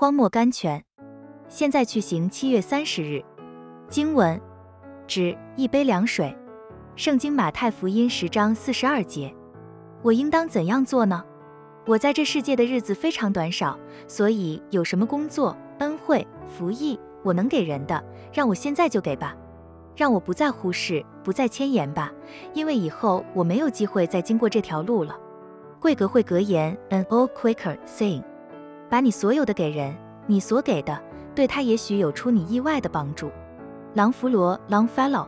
荒漠甘泉。现在去行七月三十日。经文：指一杯凉水。圣经马太福音十章四十二节。我应当怎样做呢？我在这世界的日子非常短少，所以有什么工作、恩惠、福益，我能给人的，让我现在就给吧。让我不再忽视，不再迁延吧，因为以后我没有机会再经过这条路了。贵格会格言：An old Quaker saying，把你所有的给人，你所给的对他也许有出你意外的帮助。狼弗罗 （Longfellow）。